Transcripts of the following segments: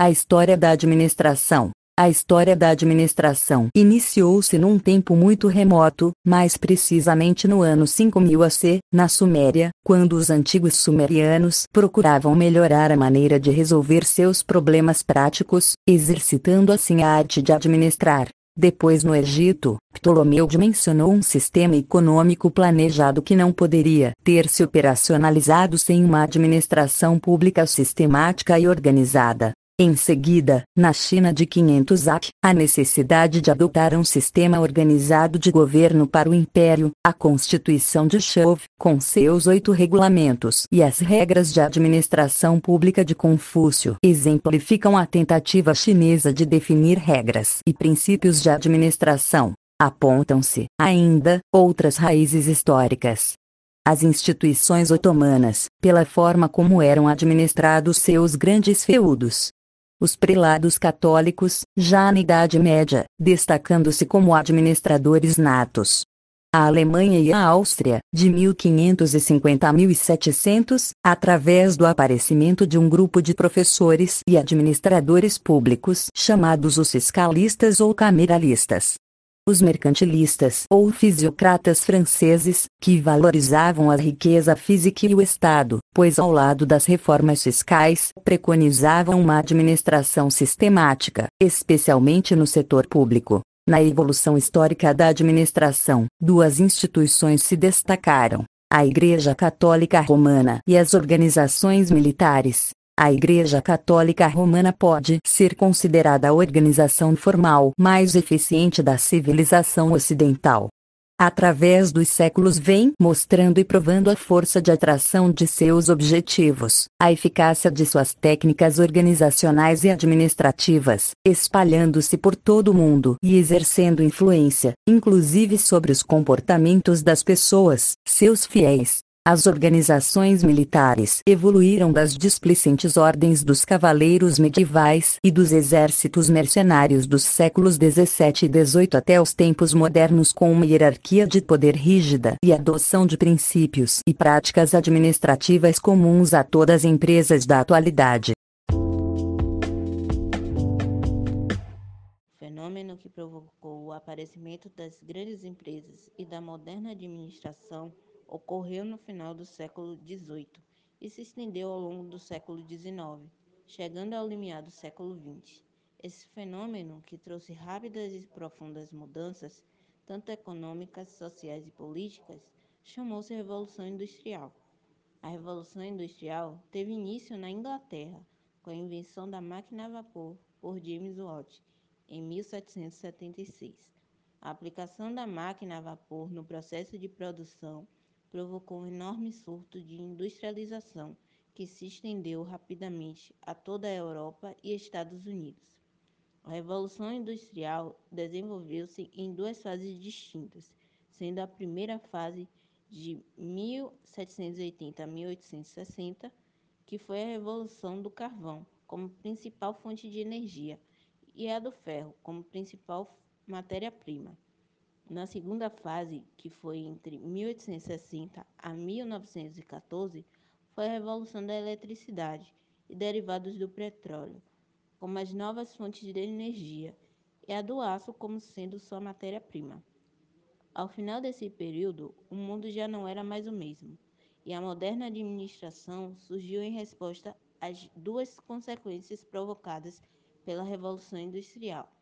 A história da administração. A história da administração iniciou-se num tempo muito remoto, mais precisamente no ano 5000 AC, na Suméria, quando os antigos sumerianos procuravam melhorar a maneira de resolver seus problemas práticos, exercitando assim a arte de administrar. Depois no Egito, Ptolomeu dimensionou um sistema econômico planejado que não poderia ter se operacionalizado sem uma administração pública sistemática e organizada. Em seguida, na China de 500 AC, a necessidade de adotar um sistema organizado de governo para o império, a Constituição de Shove, com seus oito regulamentos e as regras de administração pública de Confúcio, exemplificam a tentativa chinesa de definir regras e princípios de administração. Apontam-se, ainda, outras raízes históricas, as instituições otomanas, pela forma como eram administrados seus grandes feudos, os prelados católicos, já na Idade Média, destacando-se como administradores natos. A Alemanha e a Áustria, de 1550 a 1700, através do aparecimento de um grupo de professores e administradores públicos chamados os fiscalistas ou cameralistas, os mercantilistas ou fisiocratas franceses, que valorizavam a riqueza física e o Estado, pois ao lado das reformas fiscais, preconizavam uma administração sistemática, especialmente no setor público. Na evolução histórica da administração, duas instituições se destacaram: a Igreja Católica Romana e as organizações militares, a Igreja Católica Romana pode ser considerada a organização formal mais eficiente da civilização ocidental. Através dos séculos vem mostrando e provando a força de atração de seus objetivos, a eficácia de suas técnicas organizacionais e administrativas, espalhando-se por todo o mundo e exercendo influência, inclusive sobre os comportamentos das pessoas, seus fiéis, as organizações militares evoluíram das displicentes ordens dos cavaleiros medievais e dos exércitos mercenários dos séculos 17 e 18 até os tempos modernos com uma hierarquia de poder rígida e adoção de princípios e práticas administrativas comuns a todas as empresas da atualidade. fenômeno que provocou o aparecimento das grandes empresas e da moderna administração ocorreu no final do século XVIII e se estendeu ao longo do século XIX, chegando ao limiar do século XX. Esse fenômeno, que trouxe rápidas e profundas mudanças, tanto econômicas, sociais e políticas, chamou-se Revolução Industrial. A Revolução Industrial teve início na Inglaterra, com a invenção da máquina a vapor por James Watt, em 1776. A aplicação da máquina a vapor no processo de produção provocou um enorme surto de industrialização que se estendeu rapidamente a toda a Europa e Estados Unidos. A Revolução Industrial desenvolveu-se em duas fases distintas, sendo a primeira fase de 1780 a 1860, que foi a Revolução do Carvão como principal fonte de energia, e a do ferro como principal matéria-prima. Na segunda fase, que foi entre 1860 a 1914, foi a revolução da eletricidade e derivados do petróleo, como as novas fontes de energia, e a do aço como sendo sua matéria-prima. Ao final desse período, o mundo já não era mais o mesmo, e a moderna administração surgiu em resposta às duas consequências provocadas pela Revolução Industrial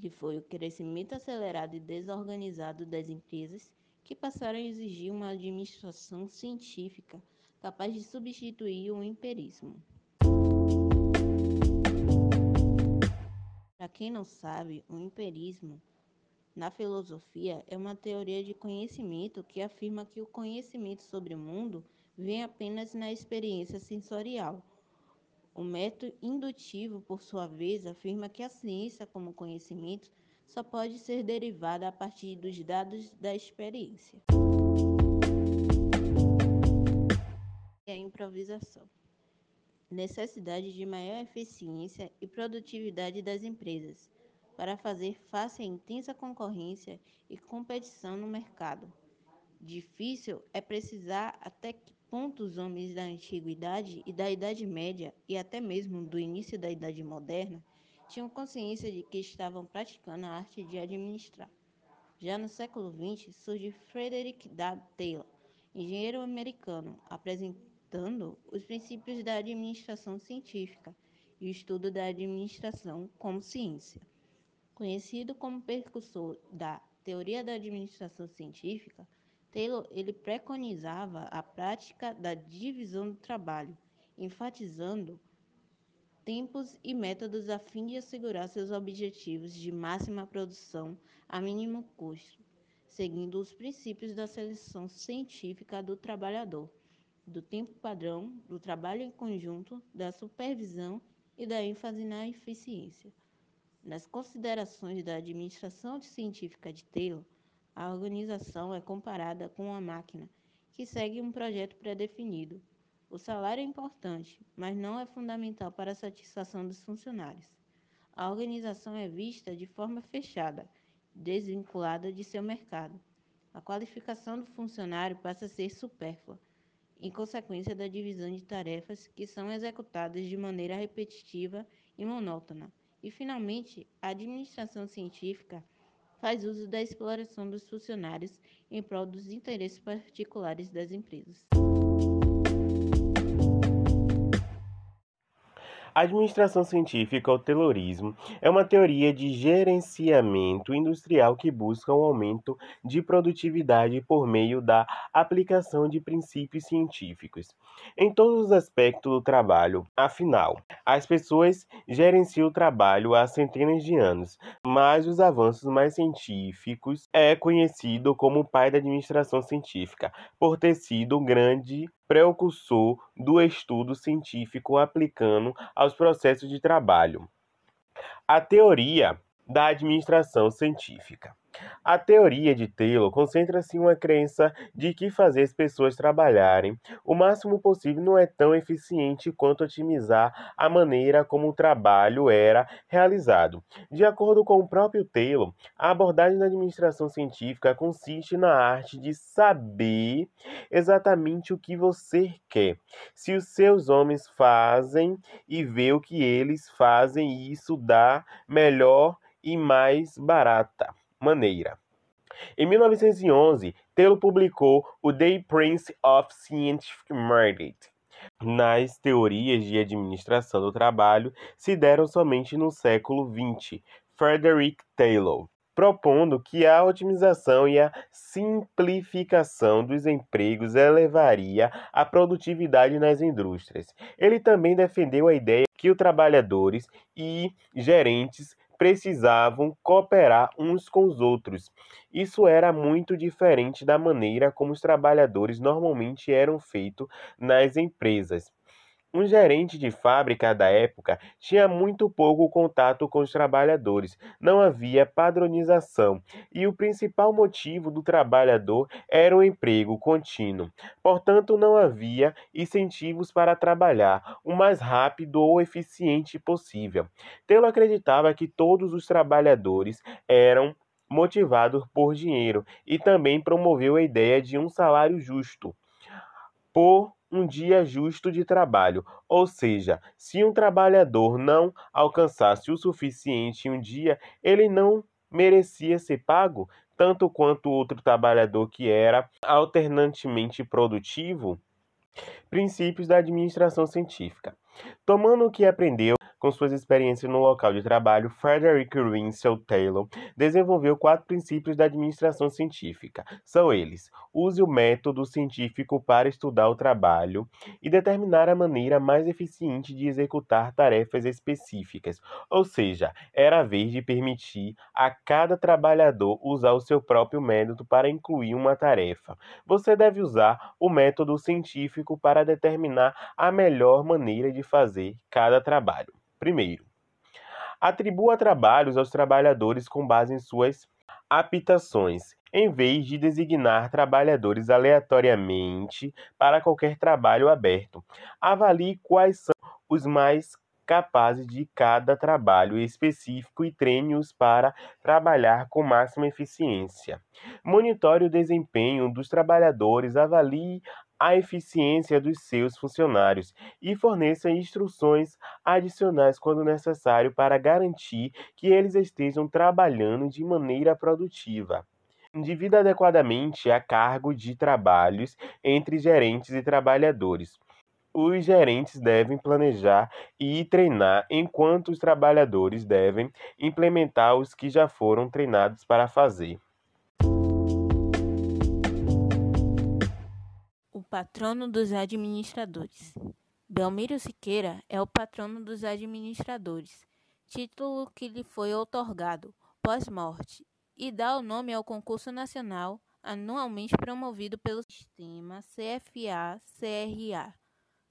que foi o crescimento acelerado e desorganizado das empresas, que passaram a exigir uma administração científica capaz de substituir o empirismo. Para quem não sabe, o empirismo na filosofia é uma teoria de conhecimento que afirma que o conhecimento sobre o mundo vem apenas na experiência sensorial o método indutivo, por sua vez, afirma que a ciência, como conhecimento, só pode ser derivada a partir dos dados da experiência. E a improvisação. Necessidade de maior eficiência e produtividade das empresas para fazer face à intensa concorrência e competição no mercado. Difícil é precisar até que ponto os homens da antiguidade e da Idade Média e até mesmo do início da Idade Moderna tinham consciência de que estavam praticando a arte de administrar. Já no século XX surge Frederick W. Taylor, engenheiro americano, apresentando os princípios da administração científica e o estudo da administração como ciência. Conhecido como precursor da teoria da administração científica, Taylor ele preconizava a prática da divisão do trabalho, enfatizando tempos e métodos a fim de assegurar seus objetivos de máxima produção a mínimo custo, seguindo os princípios da seleção científica do trabalhador, do tempo padrão, do trabalho em conjunto, da supervisão e da ênfase na eficiência. Nas considerações da administração científica de Taylor, a organização é comparada com uma máquina que segue um projeto pré-definido. O salário é importante, mas não é fundamental para a satisfação dos funcionários. A organização é vista de forma fechada, desvinculada de seu mercado. A qualificação do funcionário passa a ser supérflua, em consequência da divisão de tarefas que são executadas de maneira repetitiva e monótona. E, finalmente, a administração científica faz uso da exploração dos funcionários em prol dos interesses particulares das empresas. A administração científica ou Taylorismo é uma teoria de gerenciamento industrial que busca um aumento de produtividade por meio da aplicação de princípios científicos em todos os aspectos do trabalho. Afinal, as pessoas gerenciam o trabalho há centenas de anos, mas os avanços mais científicos é conhecido como o pai da administração científica, por ter sido um grande precursor do estudo científico aplicando aos processos de trabalho. A teoria da administração científica. A teoria de Taylor concentra-se em uma crença de que fazer as pessoas trabalharem o máximo possível não é tão eficiente quanto otimizar a maneira como o trabalho era realizado. De acordo com o próprio Taylor, a abordagem da administração científica consiste na arte de saber exatamente o que você quer. Se os seus homens fazem e ver o que eles fazem, isso dá melhor e mais barata maneira. Em 1911, Taylor publicou o The Prince of Scientific Merit. Nas teorias de administração do trabalho se deram somente no século XX. Frederick Taylor, propondo que a otimização e a simplificação dos empregos elevaria a produtividade nas indústrias. Ele também defendeu a ideia que os trabalhadores e gerentes precisavam cooperar uns com os outros. Isso era muito diferente da maneira como os trabalhadores normalmente eram feitos nas empresas. Um gerente de fábrica da época tinha muito pouco contato com os trabalhadores, não havia padronização, e o principal motivo do trabalhador era o emprego contínuo. Portanto, não havia incentivos para trabalhar o mais rápido ou eficiente possível. Taylor acreditava que todos os trabalhadores eram motivados por dinheiro e também promoveu a ideia de um salário justo. Por um dia justo de trabalho, ou seja, se um trabalhador não alcançasse o suficiente em um dia, ele não merecia ser pago, tanto quanto outro trabalhador que era alternantemente produtivo. Princípios da administração científica. Tomando o que aprendeu com suas experiências no local de trabalho, Frederick Winslow Taylor desenvolveu quatro princípios da administração científica. São eles: use o método científico para estudar o trabalho e determinar a maneira mais eficiente de executar tarefas específicas. Ou seja, era a vez de permitir a cada trabalhador usar o seu próprio método para incluir uma tarefa. Você deve usar o método científico para determinar a melhor maneira de fazer cada trabalho. Primeiro, atribua trabalhos aos trabalhadores com base em suas aptações, em vez de designar trabalhadores aleatoriamente para qualquer trabalho aberto. Avalie quais são os mais capazes de cada trabalho específico e treine-os para trabalhar com máxima eficiência. Monitore o desempenho dos trabalhadores, avalie a eficiência dos seus funcionários e forneça instruções adicionais quando necessário para garantir que eles estejam trabalhando de maneira produtiva. Divida adequadamente a cargo de trabalhos entre gerentes e trabalhadores. Os gerentes devem planejar e treinar, enquanto os trabalhadores devem implementar os que já foram treinados para fazer. Patrono dos administradores. Belmiro Siqueira é o patrono dos administradores, título que lhe foi otorgado pós-morte e dá o nome ao concurso nacional anualmente promovido pelo sistema CFA-CRA,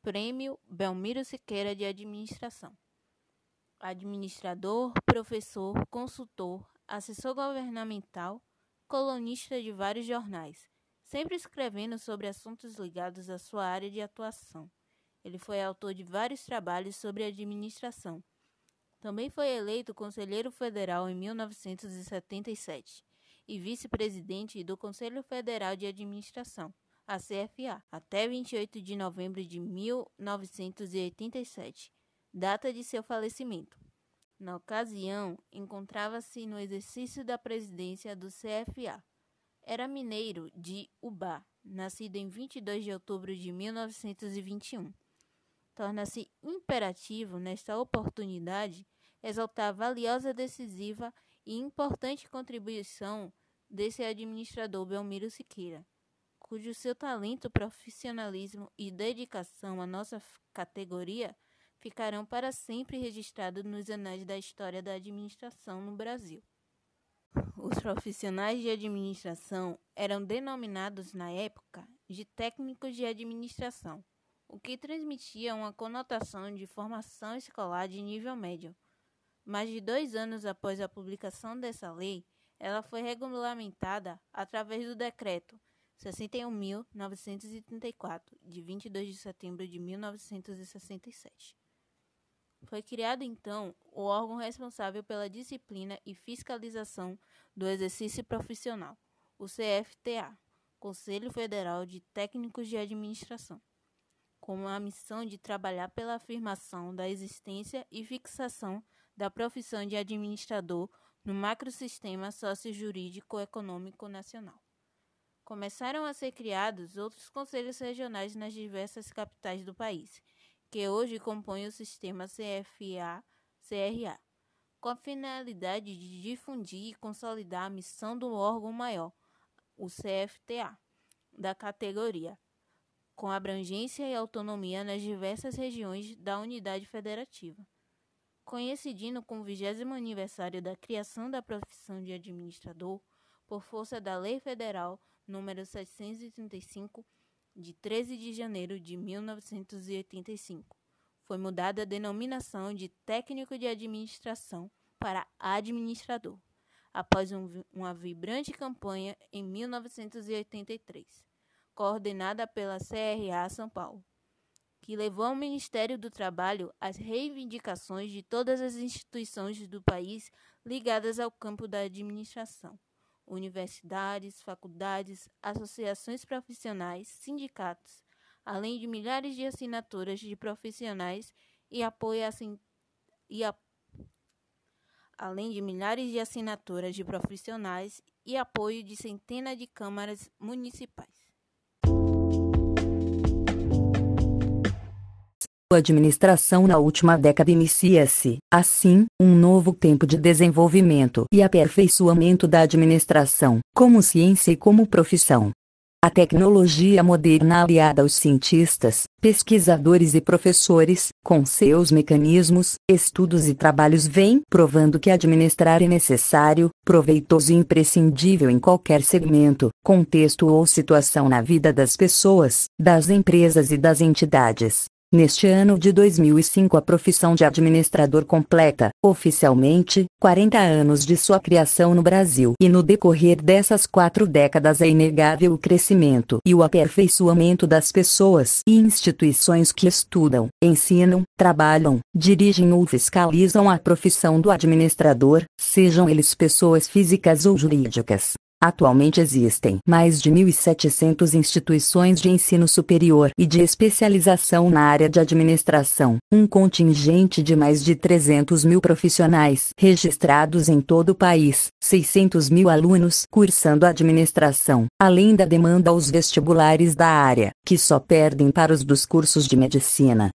Prêmio Belmiro Siqueira de Administração. Administrador, professor, consultor, assessor governamental, colunista de vários jornais sempre escrevendo sobre assuntos ligados à sua área de atuação. Ele foi autor de vários trabalhos sobre administração. Também foi eleito conselheiro federal em 1977 e vice-presidente do Conselho Federal de Administração, a CFA, até 28 de novembro de 1987, data de seu falecimento. Na ocasião, encontrava-se no exercício da presidência do CFA. Era mineiro de Ubá, nascido em 22 de outubro de 1921. Torna-se imperativo, nesta oportunidade, exaltar a valiosa, decisiva e importante contribuição desse administrador Belmiro Siqueira, cujo seu talento, profissionalismo e dedicação à nossa categoria ficarão para sempre registrados nos anais da história da administração no Brasil. Os profissionais de administração eram denominados na época de técnicos de administração, o que transmitia uma conotação de formação escolar de nível médio. Mais de dois anos após a publicação dessa lei, ela foi regulamentada através do Decreto 61.934, de 22 de setembro de 1967. Foi criado então o órgão responsável pela disciplina e fiscalização do exercício profissional, o CFTA, Conselho Federal de Técnicos de Administração, com a missão de trabalhar pela afirmação da existência e fixação da profissão de administrador no macrosistema socio-jurídico econômico nacional. Começaram a ser criados outros conselhos regionais nas diversas capitais do país que hoje compõe o sistema CFA-CRA, com a finalidade de difundir e consolidar a missão do órgão maior, o CFTA, da categoria, com abrangência e autonomia nas diversas regiões da unidade federativa. Coincidindo com o 20 aniversário da criação da profissão de administrador, por força da Lei Federal número 735 de 13 de janeiro de 1985. Foi mudada a denominação de técnico de administração para administrador, após um, uma vibrante campanha em 1983, coordenada pela CRA São Paulo, que levou ao Ministério do Trabalho as reivindicações de todas as instituições do país ligadas ao campo da administração universidades, faculdades, associações profissionais, sindicatos, além de milhares de assinaturas de profissionais e apoio assim, e a, além de milhares de assinaturas de profissionais e apoio de centenas de câmaras municipais. Administração na última década inicia-se, assim, um novo tempo de desenvolvimento e aperfeiçoamento da administração, como ciência e como profissão. A tecnologia moderna aliada aos cientistas, pesquisadores e professores, com seus mecanismos, estudos e trabalhos vem provando que administrar é necessário, proveitoso e imprescindível em qualquer segmento, contexto ou situação na vida das pessoas, das empresas e das entidades. Neste ano de 2005, a profissão de administrador completa, oficialmente, 40 anos de sua criação no Brasil. E no decorrer dessas quatro décadas é inegável o crescimento e o aperfeiçoamento das pessoas e instituições que estudam, ensinam, trabalham, dirigem ou fiscalizam a profissão do administrador, sejam eles pessoas físicas ou jurídicas. Atualmente existem mais de 1.700 instituições de ensino superior e de especialização na área de administração, um contingente de mais de 300 mil profissionais registrados em todo o país, 600 mil alunos cursando administração, além da demanda aos vestibulares da área, que só perdem para os dos cursos de medicina.